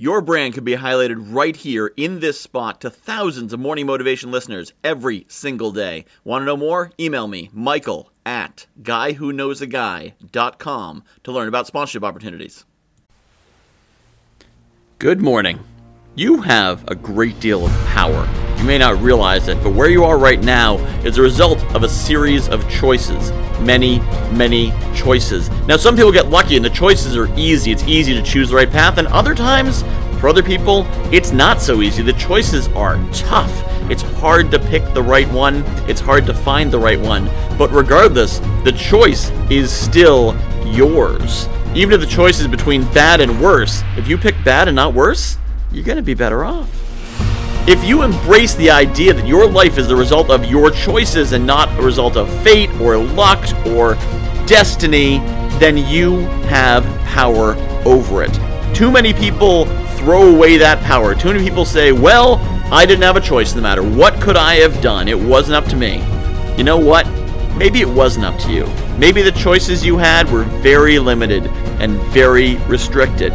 Your brand could be highlighted right here in this spot to thousands of morning motivation listeners every single day. Want to know more? Email me, Michael at guywhoknowsaguy.com to learn about sponsorship opportunities. Good morning. You have a great deal of power. You may not realize it, but where you are right now is a result of a series of choices. Many, many choices. Now, some people get lucky and the choices are easy. It's easy to choose the right path, and other times, for other people, it's not so easy. The choices are tough. It's hard to pick the right one, it's hard to find the right one. But regardless, the choice is still yours. Even if the choice is between bad and worse, if you pick bad and not worse, you're going to be better off. If you embrace the idea that your life is the result of your choices and not a result of fate or luck or destiny, then you have power over it. Too many people throw away that power. Too many people say, well, I didn't have a choice no matter what could I have done. It wasn't up to me. You know what? Maybe it wasn't up to you. Maybe the choices you had were very limited and very restricted.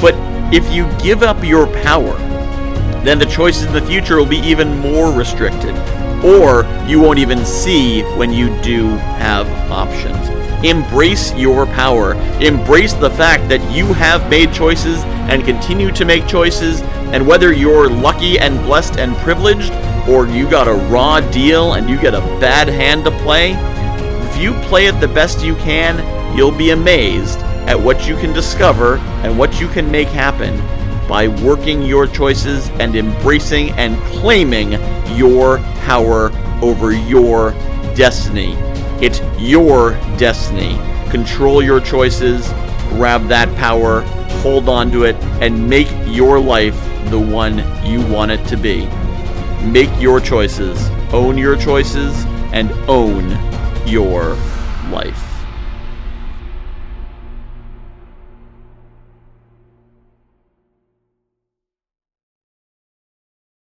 But if you give up your power, then the choices in the future will be even more restricted, or you won't even see when you do have options. Embrace your power. Embrace the fact that you have made choices and continue to make choices, and whether you're lucky and blessed and privileged, or you got a raw deal and you get a bad hand to play, if you play it the best you can, you'll be amazed at what you can discover and what you can make happen by working your choices and embracing and claiming your power over your destiny. It's your destiny. Control your choices, grab that power, hold on to it, and make your life the one you want it to be. Make your choices, own your choices, and own your life.